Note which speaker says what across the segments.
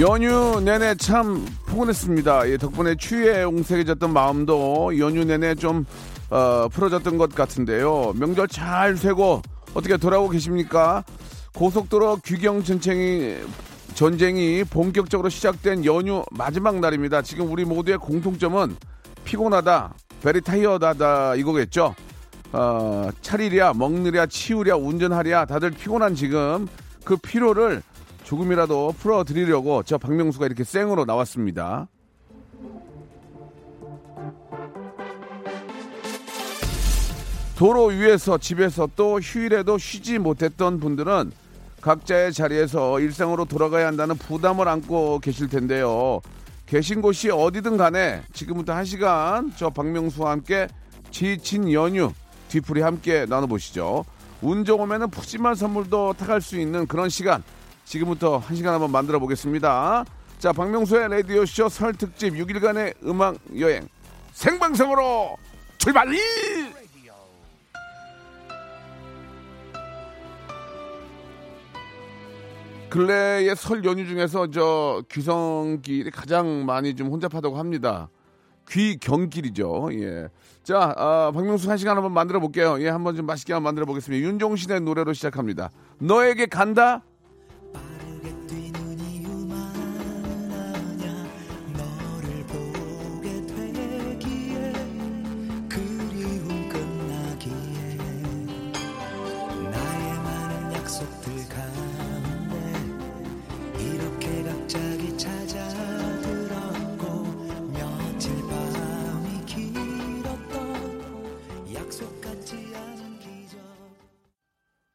Speaker 1: 연휴 내내 참 포근했습니다. 예, 덕분에 추위에 옹색해졌던 마음도 연휴 내내 좀 어, 풀어졌던 것 같은데요. 명절 잘 쇠고 어떻게 돌아오고 계십니까? 고속도로 규경 전쟁이 전쟁이 본격적으로 시작된 연휴 마지막 날입니다. 지금 우리 모두의 공통점은 피곤하다, 베리 타이어다다 이거겠죠. 어, 차리랴, 먹느랴, 치우랴, 운전하랴 다들 피곤한 지금 그 피로를 조금이라도 풀어드리려고 저 박명수가 이렇게 생으로 나왔습니다. 도로 위에서 집에서 또 휴일에도 쉬지 못했던 분들은 각자의 자리에서 일상으로 돌아가야 한다는 부담을 안고 계실 텐데요. 계신 곳이 어디든 간에 지금부터 한 시간 저 박명수와 함께 지친 연휴 뒤풀이 함께 나눠보시죠. 운 좋으면 푸짐한 선물도 타갈 수 있는 그런 시간 지금부터 한 시간 한번 만들어 보겠습니다. 자, 박명수의 라디오쇼 설 특집 6일간의 음악 여행 생방송으로 출발! 근래의 설 연휴 중에서 저 귀성길이 가장 많이 좀 혼잡하다고 합니다. 귀경길이죠. 예. 자, 아, 박명수 한 시간 한번 만들어 볼게요. 예, 한번 좀 맛있게 한번 만들어 보겠습니다. 윤종신의 노래로 시작합니다. 너에게 간다?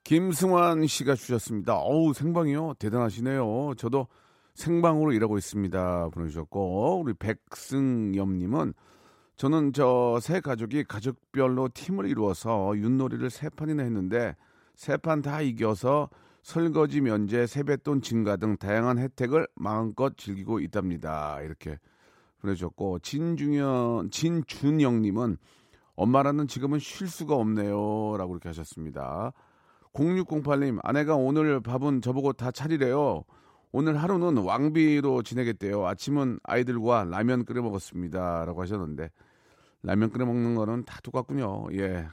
Speaker 1: 김승환 씨가 주셨습니다. 어우, 생방이요? 대단하시네요. 저도 생방으로 일하고 있습니다. 보내주셨고, 우리 백승엽님은 저는 저새 가족이 가족별로 팀을 이루어서 윷놀이를 세 판이나 했는데 세 판 다 이겨서 설거지 면제, 세뱃돈 증가 등 다양한 혜택을 마음껏 즐기고 있답니다. 이렇게 보내주셨고, 진중현, 진준영님은 엄마라는 지금은 쉴 수가 없네요. 라고 이렇게 하셨습니다. 0608님, 아내가 오늘 밥은 저보고 다 차리래요. 오늘 하루는 왕비로 지내겠대요. 아침은 아이들과 라면 끓여 먹었습니다. 라고 하셨는데, 라면 끓여 먹는 거는 다 똑같군요. 예.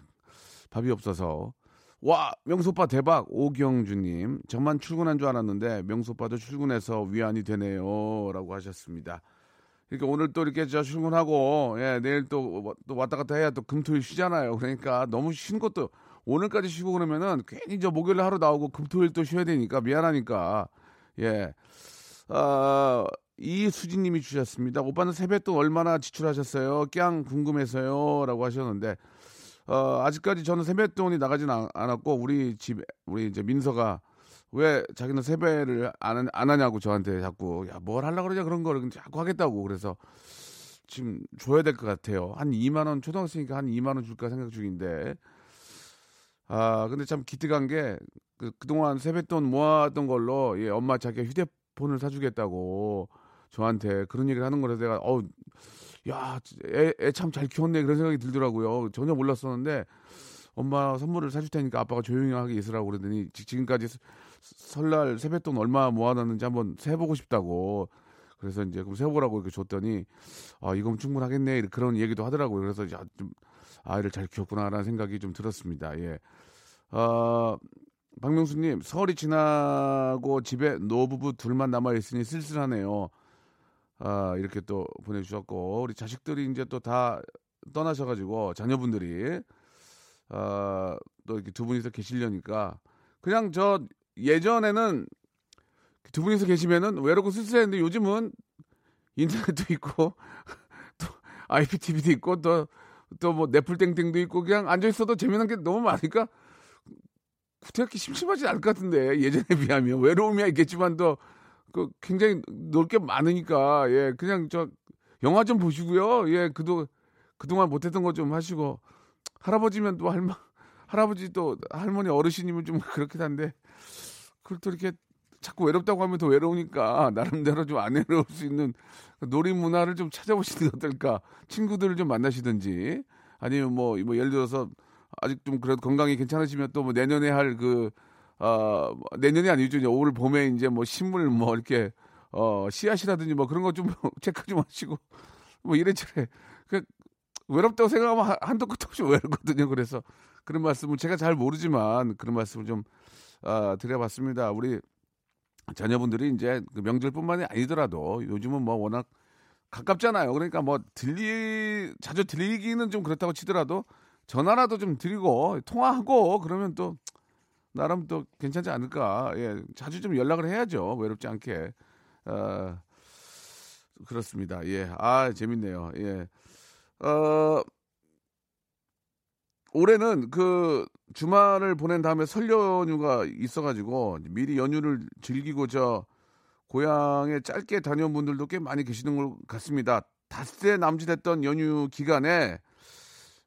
Speaker 1: 밥이 없어서. 와, 명소빠 대박. 오경주님. 저만 출근한 줄 알았는데, 명소빠도 출근해서 위안이 되네요. 라고 하셨습니다. 그러니까 오늘 또 이렇게 저 출근하고, 예, 내일 또, 또 왔다 갔다 해야 또 금토일 쉬잖아요. 그러니까 너무 쉰 것도, 오늘까지 쉬고 그러면은 괜히 저 목요일 하루 나오고 금토일 또 쉬어야 되니까 미안하니까 예. 아, 이수진 님이 주셨습니다. 오빠는 세뱃돈 얼마나 지출하셨어요? 꽌 궁금해서요라고 하셨는데 어, 아직까지 저는 세뱃돈이 나가진 않, 않았고 우리 집 우리 이제 민서가 왜 자기는 세배를 안, 안 하냐고 저한테 자꾸 야 뭘 하려고 그러냐 그런 거를 자꾸 하겠다고 그래서 지금 줘야 될 것 같아요. 한 2만 원 초등학생이니까 한 2만 원 줄까 생각 중인데 아, 근데 참 기특한 게, 그, 그동안 세뱃돈 모았던 걸로, 예, 엄마 자기가 휴대폰을 사주겠다고 저한테 그런 얘기를 하는 거라서 내가, 어우, 야, 애, 애참잘 키웠네. 그런 생각이 들더라고요. 전혀 몰랐었는데, 엄마 선물을 사줄 테니까 아빠가 조용히 하게 있으라고 그러더니, 지금까지 설날 세뱃돈 얼마 모아놨는지 한번 세보고 싶다고. 그래서 이제 그럼 세보라고 이렇게 줬더니, 아, 이건 충분하겠네. 그런 얘기도 하더라고요. 그래서 야, 좀, 아이를 잘 키웠구나라는 생각이 좀 들었습니다. 예. 어, 박명수님, 설이 지나고 집에 노부부 둘만 남아 있으니 쓸쓸하네요. 아, 이렇게 또 보내주셨고, 우리 자식들이 이제 또 다 떠나셔가지고, 자녀분들이, 아, 또 이렇게 두 분이서 계시려니까, 그냥 저 예전에는 두 분이서 계시면은 외롭고 쓸쓸했는데 요즘은 인터넷도 있고, 또 IPTV도 있고, 또 또뭐 네플땡땡도 있고 그냥 앉아 있어도 재미난 게 너무 많으니까 그렇게 심심하지 않을 것 같은데 예전에 비하면. 외로움이 있겠지만 또 그 굉장히 놀게 많으니까 예 그냥 저 영화 좀 보시고요. 예 그도 그동안 못했던 거 좀 하시고 할아버지면 또 할머 할아버지 또 할머니 어르신이면 좀 그렇긴 한데 그걸 또 이렇게 자꾸 외롭다고 하면 더 외로우니까 나름대로 좀 안 외로울 수 있는 놀이 문화를 좀 찾아보시는 게 어떨까 친구들을 좀 만나시든지 아니면 뭐, 뭐 예를 들어서 아직 좀 그래도 건강이 괜찮으시면 또 뭐 내년에 할 그 어, 내년이 아니죠. 이제 올 봄에 이제 뭐 식물 뭐 이렇게 어, 씨앗이라든지 뭐 그런 거 좀 체크 좀 하시고 뭐 이래저래 그 외롭다고 생각하면 한도 끝도 없이 외롭거든요. 그래서 그런 말씀을 제가 잘 모르지만 그런 말씀을 좀 어, 드려봤습니다. 우리 자녀분들이 이제 그 명절뿐만이 아니더라도 요즘은 뭐 워낙 가깝잖아요. 그러니까 뭐 들리 자주 들리기는 좀 그렇다고 치더라도 전화라도 좀 드리고 통화하고 그러면 또 나름 또 괜찮지 않을까. 예, 자주 좀 연락을 해야죠. 외롭지 않게. 어, 그렇습니다. 예, 아 재밌네요. 예, 어, 올해는 그 주말을 보낸 다음에 설 연휴가 있어가지고 미리 연휴를 즐기고 저 고향에 짧게 다녀온 분들도 꽤 많이 계시는 것 같습니다. 닷새 남짓했던 연휴 기간에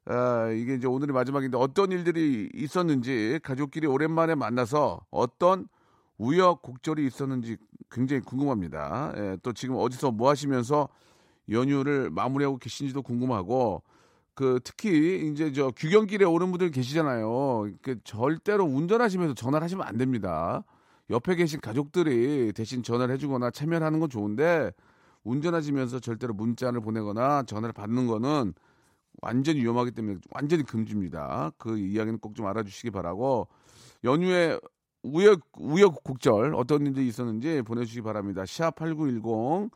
Speaker 1: 아, 이게 이제 오늘이 마지막인데 어떤 일들이 있었는지 가족끼리 오랜만에 만나서 어떤 우여곡절이 있었는지 굉장히 궁금합니다. 예, 또 지금 어디서 뭐 하시면서 연휴를 마무리하고 계신지도 궁금하고 그 특히 이제 저 귀경길에 오는 분들 계시잖아요. 그 절대로 운전하시면서 전화를 하시면 안 됩니다. 옆에 계신 가족들이 대신 전화를 해주거나 참여를 하는 건 좋은데 운전하시면서 절대로 문자를 보내거나 전화를 받는 거는 완전히 위험하기 때문에 완전히 금지입니다. 그 이야기는 꼭 좀 알아주시기 바라고 연휴에 우여 우여곡절 어떤 일들이 있었는지 보내주시기 바랍니다. 샵8910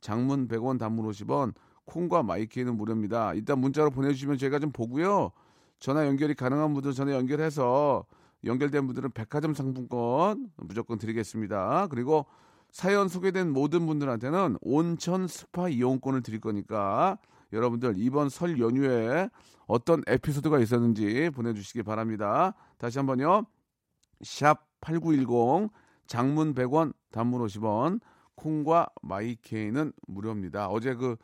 Speaker 1: 장문 100원 단문 50원 콩과 마이케이는 무료입니다. 일단 문자로 보내주시면 제가 좀 보고요. 전화 연결이 가능한 분들 전화 연결해서 연결된 분들은 백화점 상품권 무조건 드리겠습니다. 그리고 사연 소개된 모든 분들한테는 온천 스파 이용권을 드릴 거니까 여러분들 이번 설 연휴에 어떤 에피소드가 있었는지 보내주시기 바랍니다. 다시 한번요. 샵 8910 장문 100원 단문 50원 콩과 마이케이는 무료입니다. 어제 그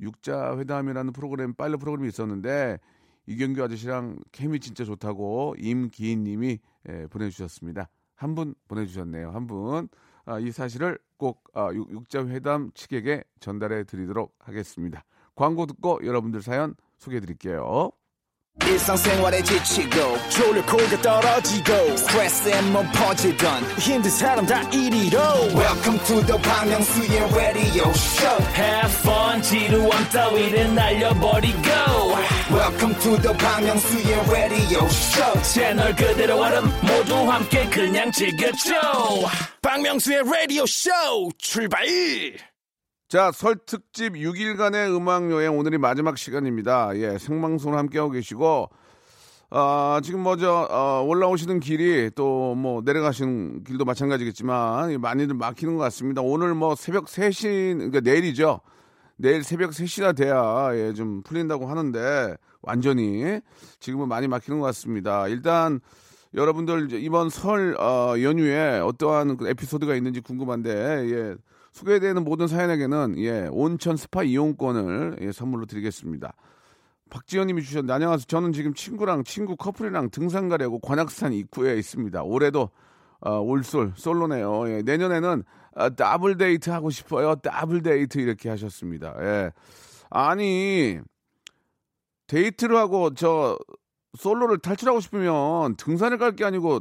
Speaker 1: 육자 회담이라는 프로그램 빨래 프로그램이 있었는데 이경규 아저씨랑 케미 진짜 좋다고 임기인 님이 예, 보내주셨습니다. 한 분 보내주셨네요. 한 분. 아, 이 사실을 꼭 아, 육자 회담 측에게 전달해 드리도록 하겠습니다. 광고 듣고 여러분들 사연 소개해 드릴게요.
Speaker 2: 일상생활에 지치고, 졸려 코가 떨어지고, 스트레스에 몸 퍼지던, 힘든 사람 다 이리로. welcome to the Bang Myung-soo's radio show.
Speaker 3: Have fun 지루함 따위를 날려버리고.
Speaker 2: Welcome to the Bang Myung-soo's radio show.
Speaker 3: 채널 그대로 얼음 모두 함께 그냥 즐겨줘.
Speaker 2: 박명수의 라디오 쇼 출발
Speaker 1: 자, 설 특집 6일간의 음악 여행 오늘이 마지막 시간입니다. 예, 생방송을 함께하고 계시고, 아, 지금 뭐, 저, 어, 올라오시는 길이 또 뭐 내려가시는 길도 마찬가지겠지만 많이들 막히는 것 같습니다. 오늘 뭐 새벽 3시, 그러니까 내일이죠. 내일 새벽 3시나 돼야 예, 좀 풀린다고 하는데 완전히 지금은 많이 막히는 것 같습니다. 일단 여러분들 이번 설 어, 연휴에 어떠한 그 에피소드가 있는지 궁금한데 예, 소개되는 모든 사연에게는 예, 온천 스파 이용권을 예, 선물로 드리겠습니다. 박지현님이 주셨는데 안녕하세요. 저는 지금 친구랑 친구 커플이랑 등산 가려고 관악산 입구에 있습니다. 올해도 어, 올솔 솔로네요. 예, 내년에는 아, 더블 데이트 하고 싶어요. 더블 데이트 이렇게 하셨습니다. 예. 아니 데이트를 하고 저 솔로를 탈출하고 싶으면 등산을 갈 게 아니고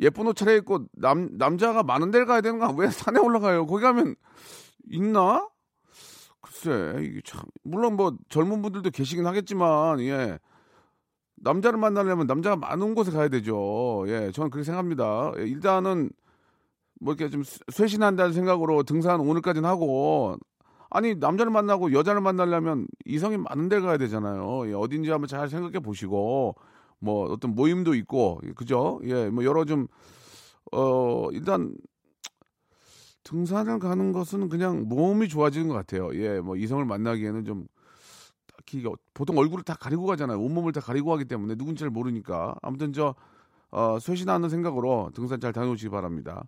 Speaker 1: 예쁜 옷 차려입고 남 남자가 많은 데를 가야 되는 거야? 왜 산에 올라가요? 거기 가면 있나? 글쎄 이게 참 물론 뭐 젊은 분들도 계시긴 하겠지만 예 남자를 만나려면 남자가 많은 곳에 가야 되죠. 예, 저는 그렇게 생각합니다. 예, 일단은 뭐 이렇게 좀 쇄신한다는 생각으로 등산 오늘까지는 하고 아니 남자를 만나고 여자를 만나려면 이성이 많은 데 가야 되잖아요. 예, 어딘지 한번 잘 생각해 보시고 뭐 어떤 모임도 있고 그죠? 예, 뭐 여러 좀 어 일단 등산을 가는 것은 그냥 몸이 좋아지는 것 같아요. 예, 뭐 이성을 만나기에는 좀 딱히 보통 얼굴을 다 가리고 가잖아요. 온몸을 다 가리고 가기 때문에 누군지 를 모르니까 아무튼 저 어, 쇄신하는 생각으로 등산 잘 다녀오시기 바랍니다.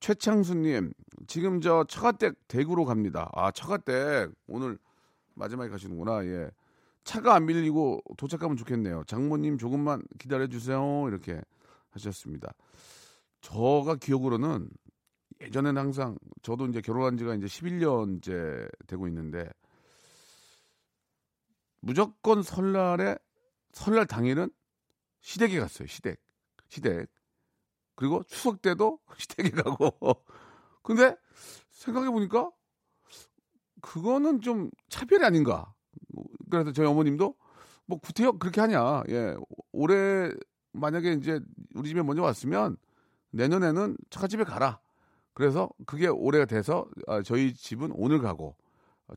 Speaker 1: 최창수님, 지금 저 처가댁 대구로 갑니다. 아, 처가댁 오늘 마지막에 가시는구나. 예. 차가 안 밀리고 도착하면 좋겠네요. 장모님 조금만 기다려 주세요. 이렇게 하셨습니다. 저가 기억으로는 예전에는 항상 저도 이제 결혼한 지가 이제 11년째 되고 있는데 무조건 설날에 설날 당일은 시댁에 갔어요. 시댁. 시댁. 그리고 추석 때도 시댁에 가고. 근데 생각해 보니까 그거는 좀 차별이 아닌가. 그래서 저희 어머님도 뭐 구태여 그렇게 하냐. 예. 올해 만약에 이제 우리 집에 먼저 왔으면 내년에는 처갓집에 가라. 그래서 그게 올해가 돼서 아, 저희 집은 오늘 가고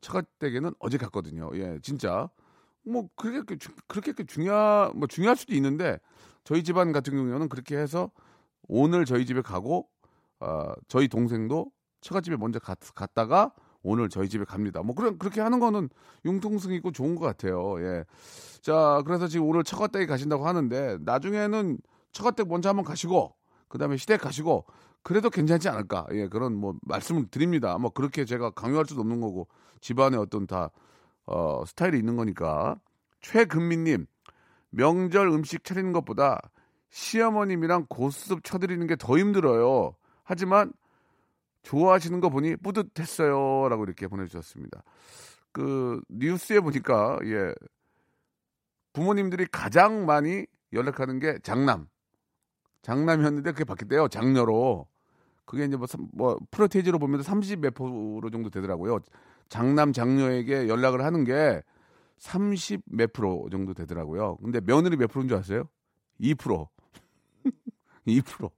Speaker 1: 처갓댁에는 어제 갔거든요. 예, 진짜 뭐 그렇게 주- 그렇게 중요 뭐 중요할 수도 있는데 저희 집안 같은 경우는 그렇게 해서 오늘 저희 집에 가고 어, 저희 동생도 처갓집에 먼저 갔, 갔다가 오늘 저희 집에 갑니다. 뭐 그런 그렇게 하는 거는 융통성 있고 좋은 것 같아요. 예. 자, 그래서 지금 오늘 처갓댁에 가신다고 하는데 나중에는 처갓댁 먼저 한번 가시고 그다음에 시댁 가시고 그래도 괜찮지 않을까? 예, 그런 뭐 말씀을 드립니다. 뭐 그렇게 제가 강요할 수도 없는 거고 집안에 어떤 다 어, 스타일이 있는 거니까. 최금미님 명절 음식 차리는 것보다 시어머님이랑 고스톱 쳐드리는 게 더 힘들어요. 하지만 좋아하시는 거 보니 뿌듯했어요 라고 이렇게 보내주셨습니다. 그 뉴스에 보니까 예 부모님들이 가장 많이 연락하는 게 장남. 장남이었는데 그게 바뀌었대요 장녀로. 그게 이제 뭐, 삼- 뭐 프로테이지로 보면 30몇 프로 정도 되더라고요. 장남 장녀에게 연락을 하는 게 30 몇 프로 정도 되더라고요. 근데 며느리 몇 프로인 줄 아세요? 2% 2%예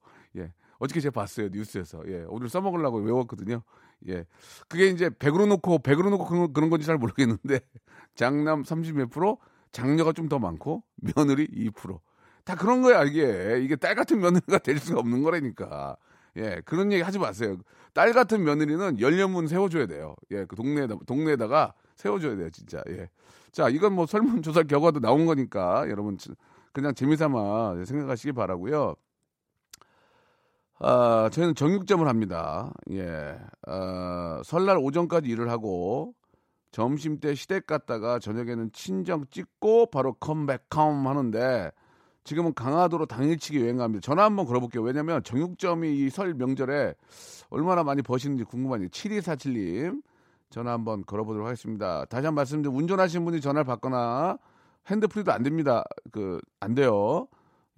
Speaker 1: 어저께 제가 봤어요 뉴스에서. 예 오늘 써먹으려고 외웠거든요. 예. 그게 이제 100으로 놓고 100으로 놓고 그런, 그런 건지 잘 모르겠는데 장남 30몇 프로 장녀가 좀 더 많고 며느리 2%다 그런 거야 이게. 이게 딸 같은 며느리가 될 수가 없는 거라니까. 예 그런 얘기 하지 마세요. 딸 같은 며느리는 열려문 세워줘야 돼요. 예 그 동네에다 동네에다가 세워줘야 돼요 진짜. 예 자 이건 뭐 설문조사 결과도 나온 거니까 여러분 그냥 재미삼아 생각하시기 바라고요. 아, 저희는 정육점을 합니다. 예. 아, 설날 오전까지 일을 하고 점심 때 시댁 갔다가 저녁에는 친정 찍고 바로 컴백홈 하는데 지금은 강화도로 당일치기 여행 갑니다. 전화 한번 걸어볼게요. 왜냐면 정육점이 이 설 명절에 얼마나 많이 버시는지 궁금하네요. 7247님 전화 한번 걸어보도록 하겠습니다. 다시 한 번 말씀드리면 운전하시는 분이 전화를 받거나 핸드프리도 안 됩니다. 그 안 돼요.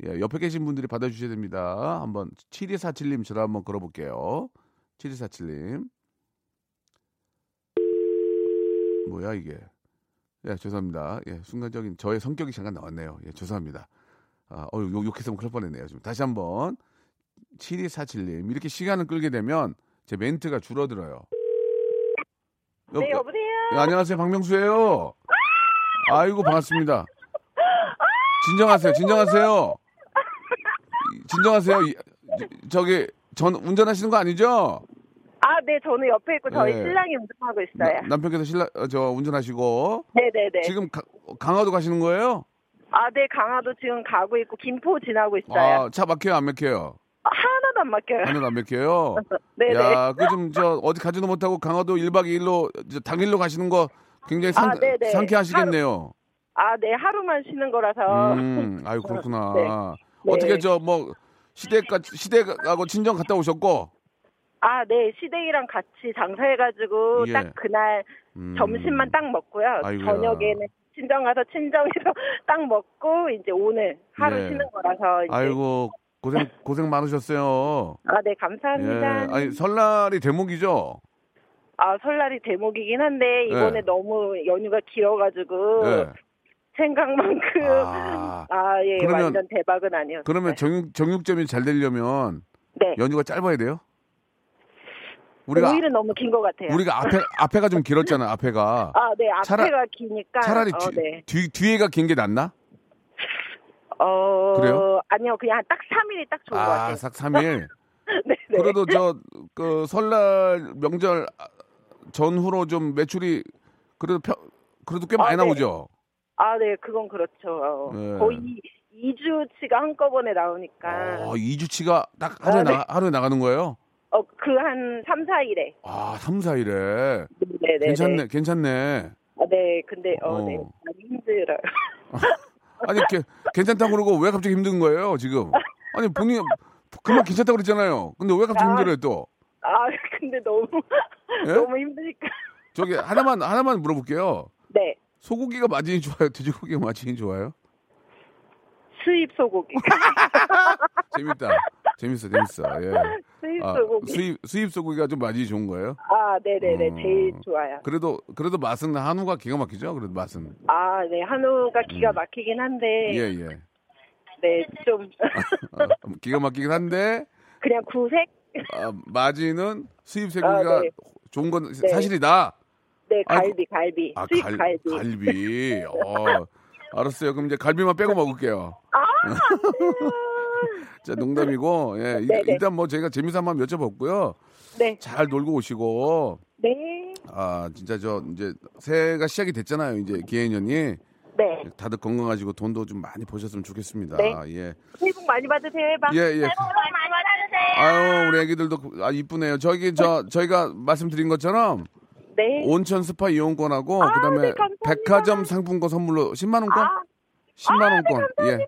Speaker 1: 예, 옆에 계신 분들이 받아주셔야 됩니다. 한번 7247님 전화 한번 걸어볼게요. 7247님. 뭐야 이게? 예, 죄송합니다. 예, 순간적인 저의 성격이 잠깐 나왔네요. 예, 죄송합니다. 아, 어, 욕, 욕해서 그럴 뻔했네요. 지금 다시 한번 7247님 이렇게 시간을 끌게 되면 제 멘트가 줄어들어요.
Speaker 4: 네, 여보세요?
Speaker 1: 예, 안녕하세요. 박명수예요. 아이고 반갑습니다. 진정하세요. 진정하세요. 이- 진정하세요. 이- 저기 전 운전하시는 거 아니죠?
Speaker 4: 아, 네, 저는 옆에 있고 저희
Speaker 1: 네.
Speaker 4: 신랑이 운전하고 있어요.
Speaker 1: 나- 남편께서 신라 어, 저 운전하시고
Speaker 4: 네 네 네.
Speaker 1: 지금 가- 강화도 가시는 거예요?
Speaker 4: 아, 네, 강화도 지금 가고 있고 김포 지나고 있어요.
Speaker 1: 아, 차 막혀요, 안 막혀요?
Speaker 4: 하나도 안 막혀요.
Speaker 1: 하나도 안 막혀요.
Speaker 4: 네네.
Speaker 1: 야, 그 좀 저 어디 가지도 못하고 강화도 1박 2일로 당일로 가시는 거 굉장히 상,
Speaker 4: 아.
Speaker 1: 상쾌하시겠네요.
Speaker 4: 아, 네, 하루만 쉬는 거라서.
Speaker 1: 음, 아유 그렇구나.
Speaker 4: 네. 네.
Speaker 1: 어떻게 저 뭐 시댁가 시댁하고 친정 갔다 오셨고
Speaker 4: 아, 네, 시댁이랑 같이 장사해가지고
Speaker 1: 예.
Speaker 4: 딱 그날
Speaker 1: 음,
Speaker 4: 점심만 딱 먹고요.
Speaker 1: 아이고야.
Speaker 4: 저녁에는 친정 가서 친정에서 딱 먹고 이제 오늘 하루
Speaker 1: 예.
Speaker 4: 쉬는 거라서. 이제.
Speaker 1: 아이고 고생 고생 많으셨어요.
Speaker 4: 아, 네,
Speaker 1: 예.
Speaker 4: 감사합니다.
Speaker 1: 아니 설날이 대목이죠.
Speaker 4: 아, 설날이 대목이긴 한데 이번에
Speaker 1: 예.
Speaker 4: 너무 연휴가 길어가지고
Speaker 1: 예.
Speaker 4: 생각만큼
Speaker 1: 아,
Speaker 4: 아, 예,
Speaker 1: 그러면-
Speaker 4: 완전 대박은 아니었어요.
Speaker 1: 그러면 정육 정육점이 잘 되려면
Speaker 4: 네.
Speaker 1: 연휴가 짧아야 돼요. 우리가
Speaker 4: 5일은 너무 긴 것 같아요.
Speaker 1: 우리가 앞에 앞에가 좀 길었잖아. 앞에가
Speaker 4: 아, 네, 앞에가
Speaker 1: 차라-
Speaker 4: 기니까.
Speaker 1: 차라리
Speaker 4: 어,
Speaker 1: 뒤,
Speaker 4: 네.
Speaker 1: 뒤 뒤에가 긴 게 낫나?
Speaker 4: 어,
Speaker 1: 그래요?
Speaker 4: 아니요, 그냥 딱 3일이 딱 좋은 것
Speaker 1: 아,
Speaker 4: 같아요.
Speaker 1: 싹 3일.
Speaker 4: 네, 네.
Speaker 1: 그래도 저 그 설날 명절 전후로 좀 매출이 그래도 펴, 그래도 꽤 많이
Speaker 4: 아, 네.
Speaker 1: 나오죠.
Speaker 4: 아, 네, 그건 그렇죠. 어,
Speaker 1: 네.
Speaker 4: 거의 2주치가 한꺼번에 나오니까.
Speaker 1: 어, 2주치가 딱 하루에
Speaker 4: 아, 네.
Speaker 1: 나 하루에 나가는 거예요.
Speaker 4: 어, 그 한 3, 4일에.
Speaker 1: 아, 3, 4일에.
Speaker 4: 네네.
Speaker 1: 괜찮네, 괜찮네.
Speaker 4: 어, 네, 근데, 어,
Speaker 1: 어.
Speaker 4: 네. 많이 힘들어요.
Speaker 1: 아니, 게, 괜찮다고 그러고 왜 갑자기 힘든 거예요, 지금? 아니, 본인, 그만 괜찮다고 그랬잖아요. 근데 왜 갑자기
Speaker 4: 아.
Speaker 1: 힘들어요, 또?
Speaker 4: 아, 근데 너무,
Speaker 1: 예?
Speaker 4: 너무 힘드니까.
Speaker 1: 저기, 하나만, 하나만 물어볼게요.
Speaker 4: 네.
Speaker 1: 소고기가 마진이 좋아요? 돼지고기가 마진이 좋아요?
Speaker 4: 수입 소고기.
Speaker 1: 재밌다. 재밌어, 재밌어. 예.
Speaker 4: 수입
Speaker 1: 아,
Speaker 4: 소고기.
Speaker 1: 수입, 수입 소고기가 좀 마진이 좋은 거예요?
Speaker 4: 아, 네네네.
Speaker 1: 어.
Speaker 4: 제일 좋아요.
Speaker 1: 그래도, 그래도 맛은 한우가 기가 막히죠? 그래도 맛은.
Speaker 4: 아, 네. 한우가 기가 막히긴 한데,
Speaker 1: 음. 예, 예.
Speaker 4: 네, 좀,
Speaker 1: 어, 기가 막히긴 한데,
Speaker 4: 그냥 구색?
Speaker 1: 아, 마진은 수입 쇠고기가
Speaker 4: 아, 네.
Speaker 1: 좋은 건
Speaker 4: 네.
Speaker 1: 사실이다.
Speaker 4: 네. 갈비, 갈비.
Speaker 1: 아,
Speaker 4: 수입
Speaker 1: 갈,
Speaker 4: 갈비.
Speaker 1: 갈비. 어, 알았어요. 그럼 이제 갈비만 빼고 먹을게요.
Speaker 4: 아,
Speaker 1: 자, 농담이고, 예. 일-
Speaker 4: 네네.
Speaker 1: 일단 뭐 저희가 재미삼아 한번 여쭤봤고요.
Speaker 4: 네.
Speaker 1: 잘 놀고 오시고,
Speaker 4: 네.
Speaker 1: 아, 진짜 저, 이제 새해가 시작이 됐잖아요. 이제 기해년이.
Speaker 4: 네.
Speaker 1: 다들 건강하시고 돈도 좀 많이 버셨으면 좋겠습니다.
Speaker 4: 네.
Speaker 1: 예.
Speaker 4: 새해 복 많이 받으세요. 해봐.
Speaker 1: 예, 예.
Speaker 4: 많이 받으세요.
Speaker 1: 아유, 우리 애기들도 아, 이쁘네요. 저기, 저, 저희가 말씀드린 것처럼
Speaker 4: 네.
Speaker 1: 온천 스파 이용권하고
Speaker 4: 아,
Speaker 1: 그다음에
Speaker 4: 네.
Speaker 1: 백화점 상품권 선물로 10만 원권?
Speaker 4: 아,
Speaker 1: 10만 원권. 예.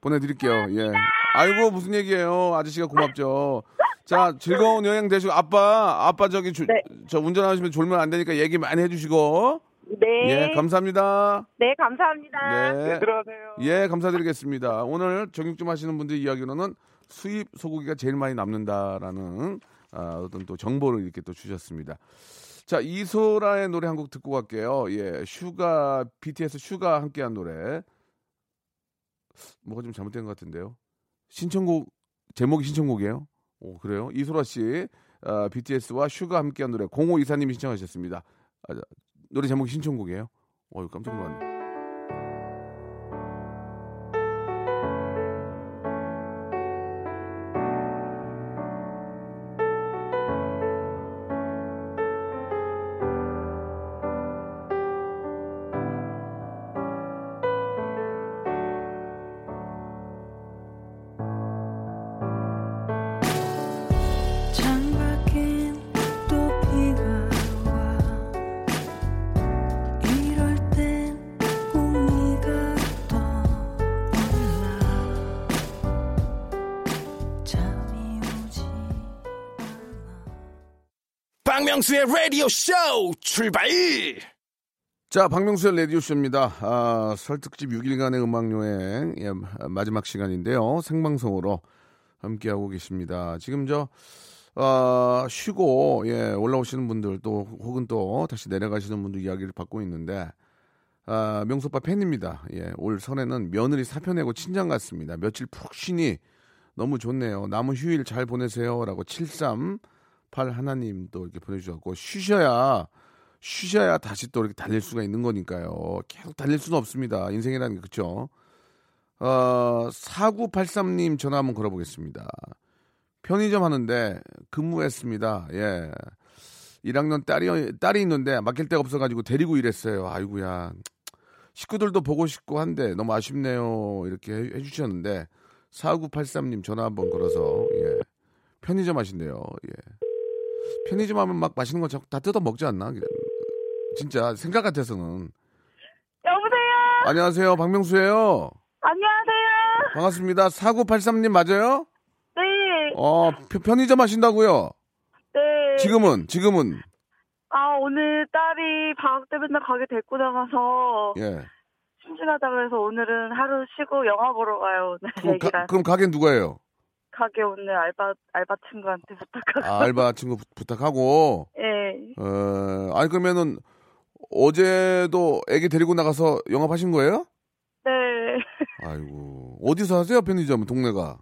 Speaker 1: 보내 드릴게요. 예. 아이고 무슨 얘기예요. 아저씨가 고맙죠. 자, 즐거운 여행 되시고 아빠 아빠 저기 주-
Speaker 4: 네.
Speaker 1: 저 운전하시면 졸면 안 되니까 얘기 많이 해 주시고.
Speaker 4: 네.
Speaker 1: 예, 감사합니다.
Speaker 4: 네, 감사합니다.
Speaker 1: 네.
Speaker 5: 들어가세요.
Speaker 1: 예, 감사드리겠습니다. 오늘 정육점 하시는 분들 이야기로는 수입 소고기가 제일 많이 남는다라는 아, 어떤 또 정보를 이렇게 또 주셨습니다. 자, 이소라의 노래 한 곡 듣고 갈게요. 예, 슈가 BTS 슈가 함께한 노래. 뭐가 좀 잘못된 것 같은데요. 신청곡 제목이 신청곡이에요. 오, 그래요? 이소라 씨 아, BTS와 슈가 함께한 노래 05 이사님이 신청하셨습니다. 아, 자, 노래 제목이 신청곡이에요. 어유 깜짝 놀랐네.
Speaker 2: 박명수의 라디오 쇼 출발
Speaker 1: 자, 박명수의 라디오 쇼입니다. 아, 설특집 6일간의 음악 여행, 예, 마지막 시간인데요. 생방송으로 함께하고 계십니다. 지금 저, 아, 쉬고, 예, 올라오시는 분들 또, 혹은 또 다시 내려가시는 분들 이야기를 받고 있는데, 아, 명소빠 팬입니다. 예, 올 설에는 며느리 사표 내고 친장 갔습니다. 며칠 푹 쉬니 너무 좋네요. 남은 휴일 잘 보내세요. 라고 738 하나님 또 이렇게 보내주셨고, 쉬셔야, 쉬셔야 다시 또 이렇게 달릴 수가 있는 거니까요. 계속 달릴 수는 없습니다. 인생이라는 게 그렇죠. 어, 4983님 전화 한번 걸어보겠습니다. 편의점 하는데 근무했습니다. 예. 1학년 딸이 딸이 있는데 맡길 데가 없어가지고 데리고 일했어요. 아이고야. 식구들도 보고 싶고 한데 너무 아쉽네요. 이렇게 해- 해주셨는데 4983님 전화 한번 걸어서 예. 편의점 하신대요. 예. 편의점 하면 막 맛있는 거 다 뜯어 먹지 않나? 진짜 생각 같아서는.
Speaker 4: 여보세요?
Speaker 1: 안녕하세요. 박명수예요.
Speaker 4: 안녕하세요?
Speaker 1: 반갑습니다. 4983님 맞아요?
Speaker 4: 네.
Speaker 1: 어, 편- 편의점 하신다고요?
Speaker 4: 네.
Speaker 1: 지금은 지금은
Speaker 4: 아, 오늘 딸이 방학 때 맨날 가게 데리고 나가서
Speaker 1: 예.
Speaker 4: 심심하다 그래서 오늘은 하루 쉬고 영화 보러 가요, 오늘
Speaker 1: 그럼,
Speaker 4: 애기랑.
Speaker 1: 가, 그럼 가게 누가예요?
Speaker 4: 가게 오늘 알바, 알바 친구한테 부탁하고.
Speaker 1: 아, 알바 친구 부, 부탁하고.
Speaker 4: 예.
Speaker 1: 어, 아니 그러면은 어제도 애기 데리고 나가서 영업하신 거예요?
Speaker 4: 네.
Speaker 1: 아이고 어디서 하세요 편의점 동네가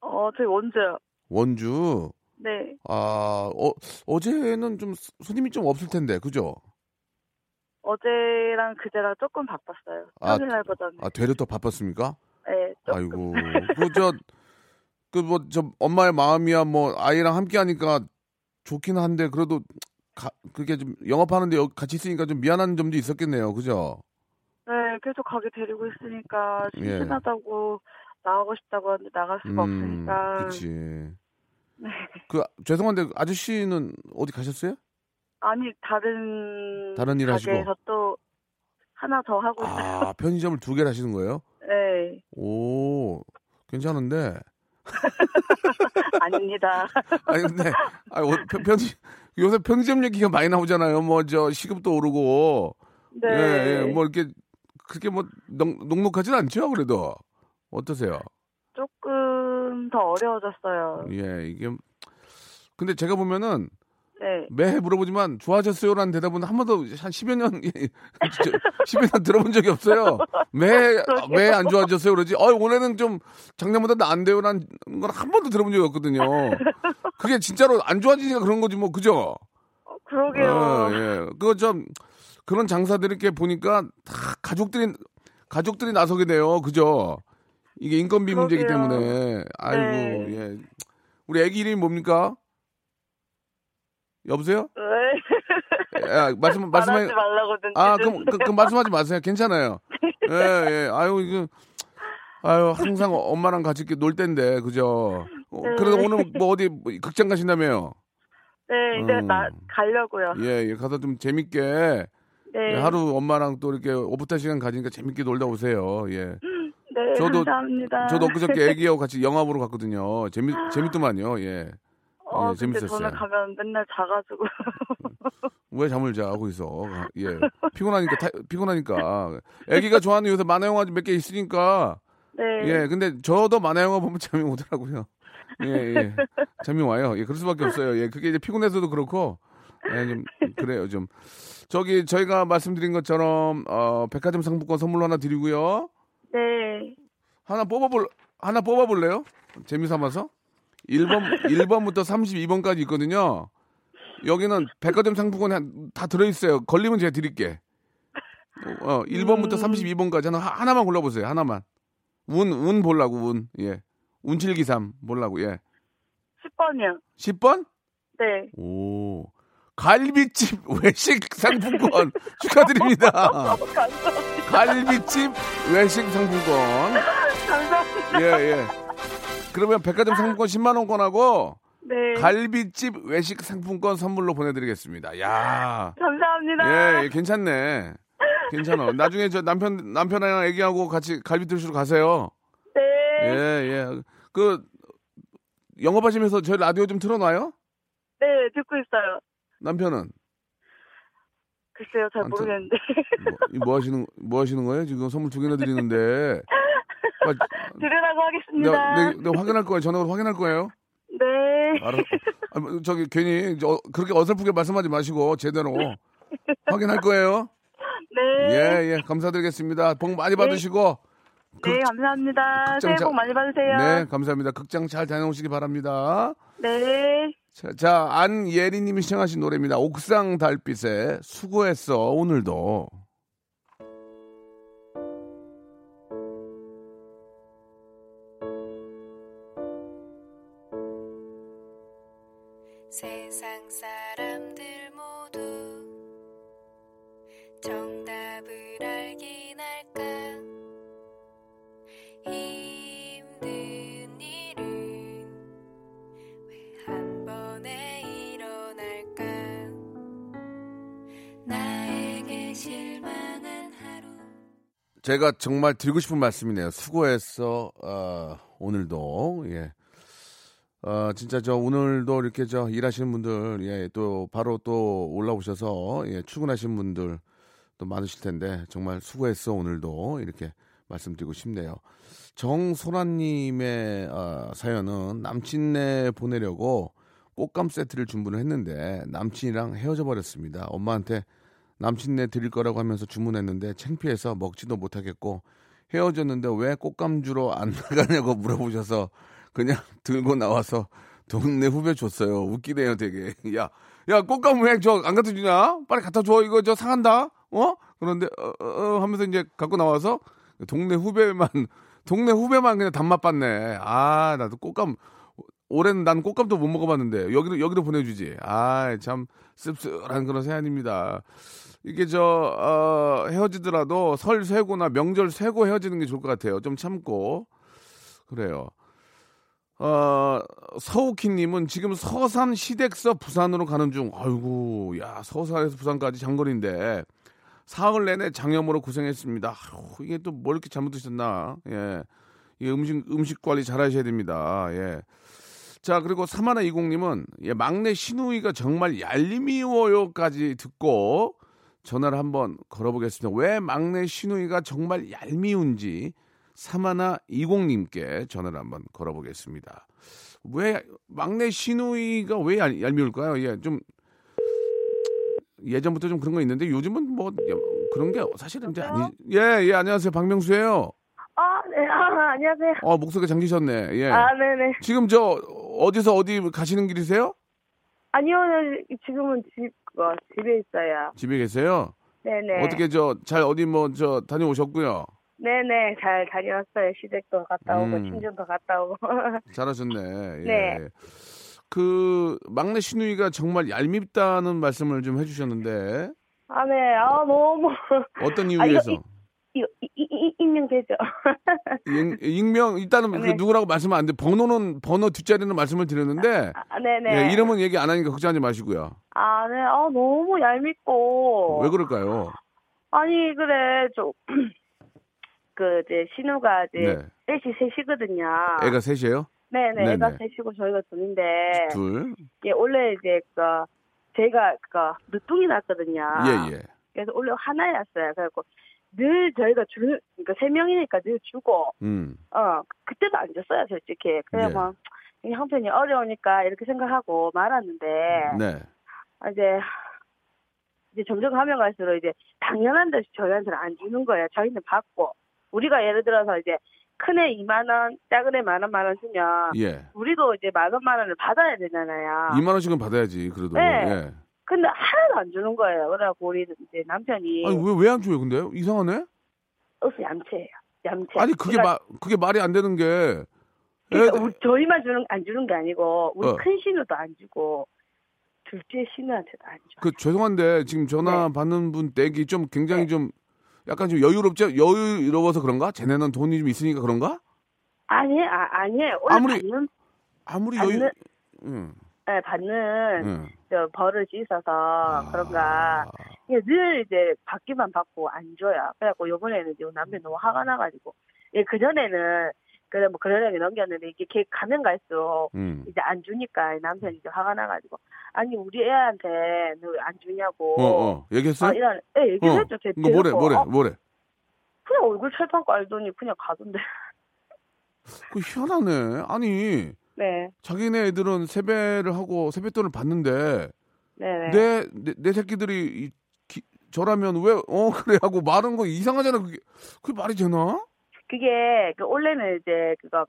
Speaker 4: 어, 저희 원주요.
Speaker 1: 원주.
Speaker 4: 네.
Speaker 1: 아 어, 어제는 좀 손님이 좀 없을 텐데 그죠?
Speaker 4: 어제랑 그제랑 조금 바빴어요.
Speaker 1: 아,
Speaker 4: 평일날보다는.
Speaker 1: 아 되려 더 바빴습니까?
Speaker 4: 네, 조금.
Speaker 1: 아이고 그저 그 뭐 저 엄마의 마음이야 뭐 아이랑 함께 하니까 좋긴 한데 그래도 가, 그게 좀 영업하는데 같이 있으니까 좀 미안한 점도 있었겠네요 그죠?
Speaker 4: 네, 계속 가게 데리고 있으니까
Speaker 1: 예.
Speaker 4: 심심하다고 나가고 싶다고 하는데 나갈 수가 없으니까.
Speaker 1: 그치. 그 죄송한데 아저씨는 어디 가셨어요?
Speaker 4: 아니 다른
Speaker 1: 다른 일 하시고?
Speaker 4: 또 하나 더 하고 있어요.
Speaker 1: 아 편의점을 두 개를 하시는 거예요?
Speaker 4: 네,
Speaker 1: 오 괜찮은데
Speaker 4: 아닙니다.
Speaker 1: 아니 근데 아니, 어, 편, 편의 요새 편의점 얘기가 많이 나오잖아요. 뭐 저 시급도 오르고
Speaker 4: 네,
Speaker 1: 예, 예, 뭐 이렇게 그렇게 뭐 녹, 녹록하진 않죠. 그래도 어떠세요?
Speaker 4: 조금 더 어려워졌어요.
Speaker 1: 예 이게 근데 제가 보면은
Speaker 4: 네,
Speaker 1: 매해 물어보지만 좋아졌어요라는 대답은 한 번도 한 10여 년, 10여 년 들어본 적이 없어요. 매, 왜안 좋아졌어요? 그러지? 어, 올해는 좀 작년보다 나은데요라는 건한 번도 들어본 적이 없거든요. 그게 진짜로 안 좋아지니까 그런 거지 뭐, 그죠?
Speaker 4: 어, 그러게요.
Speaker 1: 어, 예. 그거 좀, 그런 장사들 이렇게 보니까 다 가족들이, 가족들이 나서게 돼요. 그죠? 이게 인건비 문제이기
Speaker 4: 그러게요.
Speaker 1: 때문에. 아이고,
Speaker 4: 네.
Speaker 1: 예. 우리 애기 이름이 뭡니까? 여보세요?
Speaker 4: 네.
Speaker 1: 야, 말씀, 말씀해.
Speaker 4: 말하지 말라고든.
Speaker 1: 아, 그럼, 그, 그 말씀하지 마세요. 괜찮아요. 예, 예. 아유, 이거, 아유, 항상 엄마랑 같이 이렇게 놀 때인데, 그죠? 어,
Speaker 4: 네.
Speaker 1: 그래도 오늘 뭐 어디 뭐 극장 가신다며요?
Speaker 4: 네, 이제
Speaker 1: 음.
Speaker 4: 나 가려고요.
Speaker 1: 예, 예. 가서 좀 재밌게,
Speaker 4: 네,
Speaker 1: 예, 하루 엄마랑 또 이렇게 오붓한 시간 가지니까 재밌게 놀다 오세요. 예.
Speaker 4: 네,
Speaker 1: 저도-
Speaker 4: 감사합니다.
Speaker 1: 저도 엊그저께 애기하고 같이 영화 보러 갔거든요. 재밌, 재밌더만요. 예.
Speaker 4: 어,
Speaker 1: 예, 재밌었어요.
Speaker 4: 저는 가면 맨날 자가지고.
Speaker 1: 왜 잠을 자 거기서? 예. 피곤하니까 타- 피곤하니까. 애기가 좋아하는 요새 만화 영화 몇 개 있으니까.
Speaker 4: 네.
Speaker 1: 예 근데 저도 만화 영화 보면 잠이 오더라고요. 예 예. 잠이 와요. 예 그럴 수밖에 없어요. 예 그게 이제 피곤해서도 그렇고. 예 좀 그래요 좀. 저기 저희가 말씀드린 것처럼 어 백화점 상품권 선물로 하나 드리고요.
Speaker 4: 네.
Speaker 1: 하나 뽑아볼 하나 뽑아볼래요? 재미 삼아서 1번 1번부터 32번까지 있거든요. 여기는 백화점 상품권이 한- 다 들어있어요. 걸리면 제가 드릴게. 어, 1번부터
Speaker 4: 음.
Speaker 1: 32번까지 하나, 하나만 골라보세요. 하나만. 운, 운 보려고, 운. 예. 운칠기삼 보려고, 예.
Speaker 4: 10번이요.
Speaker 1: 10번?
Speaker 4: 네.
Speaker 1: 오. 갈비집 외식 상품권 축하드립니다.
Speaker 4: 감사합니다.
Speaker 1: 갈비집 외식 상품권.
Speaker 4: 감사합니다.
Speaker 1: 예, 예. 그러면 백화점 상품권 10만 원권하고
Speaker 4: 네.
Speaker 1: 갈비집 외식 상품권 선물로 보내드리겠습니다. 야
Speaker 4: 감사합니다.
Speaker 1: 예, 예, 괜찮네. 괜찮아. 나중에 저 남편, 남편이랑 애기하고 같이 갈비 드시러 가세요.
Speaker 4: 네.
Speaker 1: 예, 예. 그, 영업하시면서 저희 라디오 좀 틀어놔요?
Speaker 4: 네, 듣고 있어요.
Speaker 1: 남편은?
Speaker 4: 글쎄요, 잘 모르겠는데.
Speaker 1: 뭐, 이뭐 하시는, 뭐 하시는 거예요? 지금 선물 두 개나 드리는데. 아,
Speaker 4: 들으라고 하겠습니다.
Speaker 1: 내가, 내가, 내가 확인할 거예요. 전화로 확인할 거예요.
Speaker 4: 네.
Speaker 1: 알아. 아, 뭐, 저기 괜히 저, 그렇게 어설프게 말씀하지 마시고 제대로 확인할 거예요.
Speaker 4: 네.
Speaker 1: 예, 예, 감사드리겠습니다. 복 많이 받으시고.
Speaker 4: 네, 감사합니다.
Speaker 1: 극장
Speaker 4: 새해
Speaker 1: 자-
Speaker 4: 복 많이 받으세요.
Speaker 1: 네, 감사합니다. 극장 잘 다녀오시기 바랍니다.
Speaker 4: 네.
Speaker 1: 자, 자 안예리님이 시청하신 노래입니다. 옥상 달빛에 수고했어 오늘도. 제가 정말 드리고 싶은 말씀이네요. 수고했어 어, 오늘도 예. 어, 진짜 저 오늘도 이렇게 저 일하시는 분들 예, 또 바로 또 올라오셔서 예, 출근하시는 분들 또 많으실 텐데 정말 수고했어 오늘도 이렇게 말씀드리고 싶네요. 정소라님의 어, 사연은 남친네 보내려고 꽃감 세트를 주문을 했는데 남친이랑 헤어져 버렸습니다. 엄마한테 남친네 드릴 거라고 하면서 주문했는데 창피해서 먹지도 못하겠고 헤어졌는데 왜 꽃감 주러 안 나가냐고 물어보셔서 그냥 들고 나와서 동네 후배 줬어요. 웃기네요, 되게. 야, 야, 꽃감 왜저안 갖다 주냐? 빨리 갖다 줘. 이거 저 상한다. 어? 그런데 어, 어, 어 하면서 이제 갖고 나와서 동네 후배만 동네 후배만 그냥 단맛 봤네. 아, 나도 꽃감 올해는 난 꽃감도 못 먹어봤는데 여기도 여기도 보내주지. 아, 참 씁쓸한 그런 사연입니다. 이게 저 어, 헤어지더라도 설 쇠고나 명절 쇠고 헤어지는 게 좋을 것 같아요. 좀 참고 그래요. 어, 서우키님은 지금 서산 시댁서 부산으로 가는 중. 아이고, 야, 서산에서 부산까지 장거리인데. 사흘 내내 장염으로 고생했습니다. 아휴, 이게 또 뭘 이렇게 잘못 드셨나. 예. 이 음식, 음식 관리 잘 하셔야 됩니다. 예. 자, 그리고 사마나 이공님은 예, 막내 신우이가 정말 얄미워요까지 듣고 전화를 한번 걸어보겠습니다. 왜 막내 신우이가 정말 얄미운지 사마나 이공님께 전화를 한번 걸어보겠습니다. 왜 막내 신우이가 왜 얄, 얄미울까요? 예, 좀 예전부터 좀 그런 거 있는데 요즘은 뭐 그런 게 사실은 이제 아니. 예, 예, 안녕하세요, 박명수예요.
Speaker 4: 아, 네. 아, 안녕하세요.
Speaker 1: 어, 목소리가 잠기셨네. 예.
Speaker 4: 아, 네네.
Speaker 1: 지금 저 어디서 어디 가시는 길이세요?
Speaker 4: 아니요, 네, 지금은 집, 어, 집에 있어요.
Speaker 1: 집에 계세요?
Speaker 4: 네네.
Speaker 1: 어떻게 저 잘 어디 뭐 저 다녀오셨고요.
Speaker 4: 네네. 잘 다녀왔어요. 시댁도 갔다 오고,
Speaker 1: 음.
Speaker 4: 친정도 갔다 오고.
Speaker 1: 잘하셨네. 예.
Speaker 4: 네.
Speaker 1: 그 막내 신우이가 정말 얄밉다는 말씀을 좀 해주셨는데
Speaker 4: 아, 네. 아, 너무.
Speaker 1: 어떤
Speaker 4: 아,
Speaker 1: 이유에서
Speaker 4: 이- 이거, 이, 이, 이, 익명 되죠.
Speaker 1: 익- 익명 일단은 그
Speaker 4: 네.
Speaker 1: 누구라고 말씀은 안 돼. 번호는 번호 뒷자리는 말씀을 드렸는데
Speaker 4: 아, 네네.
Speaker 1: 예, 이름은 얘기 안 하니까 걱정하지 마시고요.
Speaker 4: 아, 네. 아, 너무 얄밉고.
Speaker 1: 왜 그럴까요?
Speaker 4: 아니, 그래. 좀, 그, 이제, 신우가 이제,
Speaker 1: 네.
Speaker 4: 셋이 셋이거든요.
Speaker 1: 애가 셋이에요?
Speaker 4: 네네.
Speaker 1: 네네.
Speaker 4: 애가 셋이고 저희가 둘인데.
Speaker 1: 둘.
Speaker 4: 예, 원래 이제, 그, 제가, 그, 늦둥이 났거든요.
Speaker 1: 예, 예.
Speaker 4: 그래서 원래 하나였어요. 그래갖고, 늘 저희가 줄, 그러니까 세 명이니까 늘 주고,
Speaker 1: 음.
Speaker 4: 어, 그때도 안 줬어요, 솔직히. 그냥
Speaker 1: 예.
Speaker 4: 뭐, 이 형편이 어려우니까 이렇게 생각하고 말았는데,
Speaker 1: 네.
Speaker 4: 아, 이제, 이제 점점 가면 갈수록 이제 당연한 듯이 저희한테는 안 주는 거예요. 저희는 받고. 우리가 예를 들어서 이제 큰애 2만 원, 작은애 만 원, 만 원 주면,
Speaker 1: 예.
Speaker 4: 우리도 이제 만 원, 만 원을 받아야 되잖아요.
Speaker 1: 2만 원씩은 받아야지 그래도.
Speaker 4: 네.
Speaker 1: 예.
Speaker 4: 근데 하나도 안 주는 거예요. 그래갖고 우리 이제 남편이,
Speaker 1: 아니 왜 왜 안 줘요 근데? 이상하네.
Speaker 4: 어서 얌체예요. 얌체.
Speaker 1: 아니 그게
Speaker 4: 그러니까
Speaker 1: 마, 그게 말이 안 되는 게
Speaker 4: 그러니까
Speaker 1: 애-
Speaker 4: 우리, 저희만 주는 안 주는 게 아니고 우리
Speaker 1: 어.
Speaker 4: 큰 신우도 안 주고 둘째 신우한테도 안 줘.
Speaker 1: 그 죄송한데 지금 전화 받는 분 댁이 좀 굉장히 좀 약간 좀 여유롭죠? 여유로워서 그런가? 쟤네는 돈이 좀 있으니까 그런가?
Speaker 4: 아니 아 아니에요.
Speaker 1: 아무리-
Speaker 4: 받는
Speaker 1: 아무리
Speaker 4: 받는
Speaker 1: 여유 응.
Speaker 4: 네, 받는
Speaker 1: 응.
Speaker 4: 저 벌을 씻어서
Speaker 1: 아.
Speaker 4: 그런가 이게 늘 이제 받기만 받고 안 줘요. 그래갖고 요번에는 이제 남편이 너무 화가 나가지고 예, 그 전에는 그래 뭐 그러려니 넘겼는데 이게 걔 가면 갈수록
Speaker 1: 응.
Speaker 4: 이제 안 주니까 남편이 이제 화가 나가지고 아니 우리 애한테 너왜안 주냐고
Speaker 1: 어, 어. 얘기했어?
Speaker 4: 아, 이런 예 얘기했죠.
Speaker 1: 어.
Speaker 4: 제
Speaker 1: 이거 뭐래. 뭐래,
Speaker 4: 어,
Speaker 1: 뭐래?
Speaker 4: 그냥 얼굴 철판 깔더니 그냥 가던데.
Speaker 1: 그 희한하네. 아니,
Speaker 4: 네,
Speaker 1: 자기네 애들은 세배를 하고 세뱃돈을 받는데
Speaker 4: 네, 네.
Speaker 1: 내, 내, 내 새끼들이 이, 기- 저라면 왜, 어, 그래 하고 말한 거 이상하잖아. 그게, 그게 말이 되나?
Speaker 4: 그게 그 원래는 이제 그거